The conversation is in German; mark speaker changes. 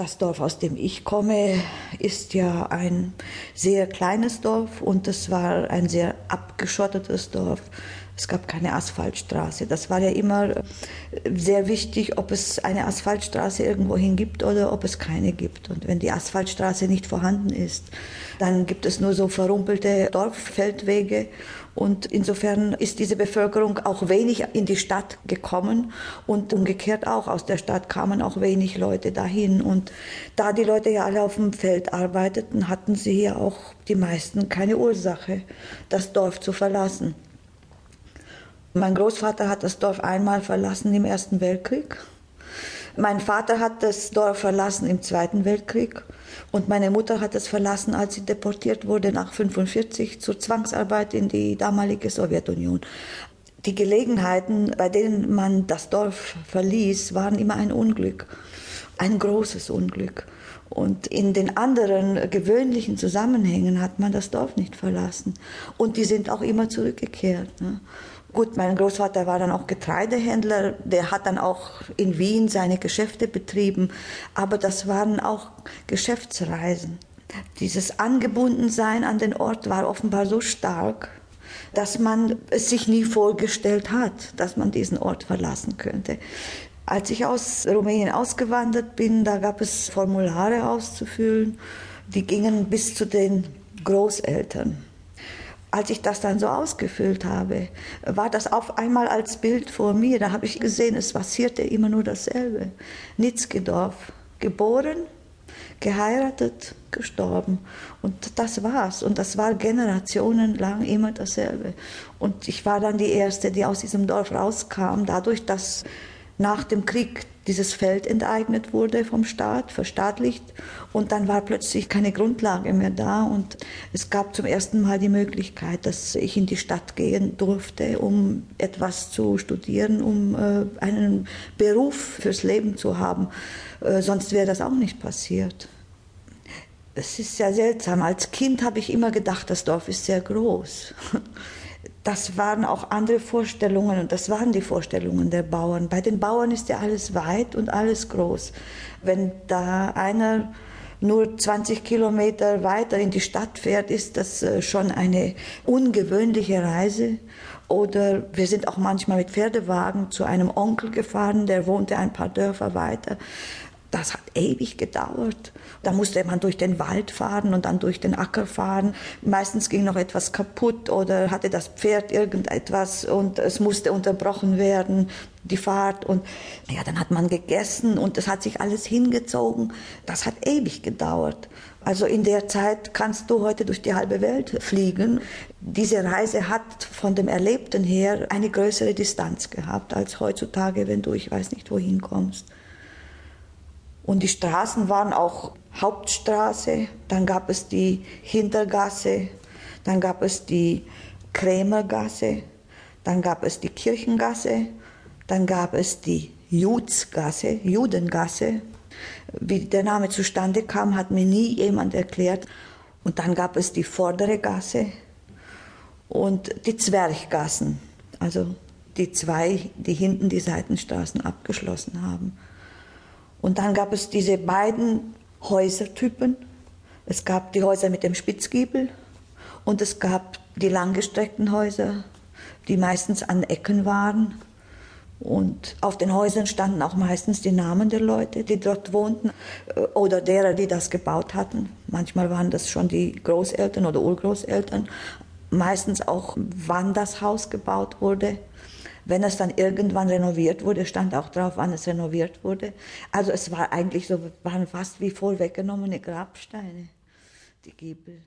Speaker 1: Das Dorf, aus dem ich komme, ist ja ein sehr kleines Dorf und es war ein sehr abgeschottetes Dorf. Es gab keine Asphaltstraße. Das war ja immer äh, sehr wichtig, ob es eine Asphaltstraße irgendwohin gibt oder ob es keine gibt. Und wenn die Asphaltstraße nicht vorhanden ist, dann gibt es nur so verrumpelte Dorffeldwege. Und insofern ist diese Bevölkerung auch wenig in die Stadt gekommen und umgekehrt auch. Aus der Stadt kamen auch wenig Leute dahin. Und da die Leute ja alle auf dem Feld arbeiteten, hatten sie ja auch die meisten keine Ursache, das Dorf zu verlassen. Mein Großvater hat das Dorf einmal verlassen im Ersten Weltkrieg. Mein Vater hat das Dorf verlassen im Zweiten Weltkrieg und meine Mutter hat es verlassen, als sie deportiert wurde nach 45 zur Zwangsarbeit in die damalige Sowjetunion. Die Gelegenheiten, bei denen man das Dorf verließ, waren immer ein Unglück, ein großes Unglück. Und in den anderen gewöhnlichen Zusammenhängen hat man das Dorf nicht verlassen. Und die sind auch immer zurückgekehrt. Ne? Gut, mein Großvater war dann auch Getreidehändler, der hat dann auch in Wien seine Geschäfte betrieben, aber das waren auch Geschäftsreisen. Dieses Angebundensein an den Ort war offenbar so stark, dass man es sich nie vorgestellt hat, dass man diesen Ort verlassen könnte. Als ich aus Rumänien ausgewandert bin, da gab es Formulare auszufüllen, die gingen bis zu den Großeltern als ich das dann so ausgefüllt habe, war das auf einmal als Bild vor mir. Da habe ich gesehen, es passierte immer nur dasselbe. Nitzgedorf, geboren, geheiratet, gestorben. Und das war's. Und das war generationenlang immer dasselbe. Und ich war dann die Erste, die aus diesem Dorf rauskam, dadurch, dass nach dem Krieg dieses Feld enteignet wurde vom Staat, verstaatlicht. Und dann war plötzlich keine Grundlage mehr da. Und es gab zum ersten Mal die Möglichkeit, dass ich in die Stadt gehen durfte, um etwas zu studieren, um äh, einen Beruf fürs Leben zu haben. Äh, sonst wäre das auch nicht passiert. Es ist sehr seltsam. Als Kind habe ich immer gedacht, das Dorf ist sehr groß. das waren auch andere Vorstellungen und das waren die Vorstellungen der Bauern. Bei den Bauern ist ja alles weit und alles groß. Wenn da einer nur 20 Kilometer weiter in die Stadt fährt, ist das äh, schon eine ungewöhnliche Reise. Oder wir sind auch manchmal mit Pferdewagen zu einem Onkel gefahren, der wohnte ein paar Dörfer weiter. Das hat ewig gedauert. Da musste man durch den Wald fahren und dann durch den Acker fahren. Meistens ging noch etwas kaputt oder hatte das Pferd irgendetwas und es musste unterbrochen werden, die Fahrt. Und ja, dann hat man gegessen und es hat sich alles hingezogen. Das hat ewig gedauert. Also in der Zeit kannst du heute durch die halbe Welt fliegen. Diese Reise hat von dem Erlebten her eine größere Distanz gehabt als heutzutage, wenn du ich weiß nicht wohin kommst. Und die Straßen waren auch Hauptstraße, dann gab es die Hintergasse, dann gab es die Krämergasse, dann gab es die Kirchengasse, dann gab es die Judsgasse, Judengasse. Wie der Name zustande kam, hat mir nie jemand erklärt. Und dann gab es die vordere Gasse und die Zwerchgassen, also die zwei, die hinten die Seitenstraßen abgeschlossen haben. Und dann gab es diese beiden Häusertypen. Es gab die Häuser mit dem Spitzgiebel und es gab die langgestreckten Häuser, die meistens an Ecken waren. Und auf den Häusern standen auch meistens die Namen der Leute, die dort wohnten äh, oder derer, die das gebaut hatten. Manchmal waren das schon die Großeltern oder Urgroßeltern. Meistens auch, wann das Haus gebaut wurde. Wenn es dann irgendwann renoviert wurde, stand auch drauf, wann es renoviert wurde. Also es war eigentlich so, waren fast wie voll weggenommene Grabsteine, die Giebel.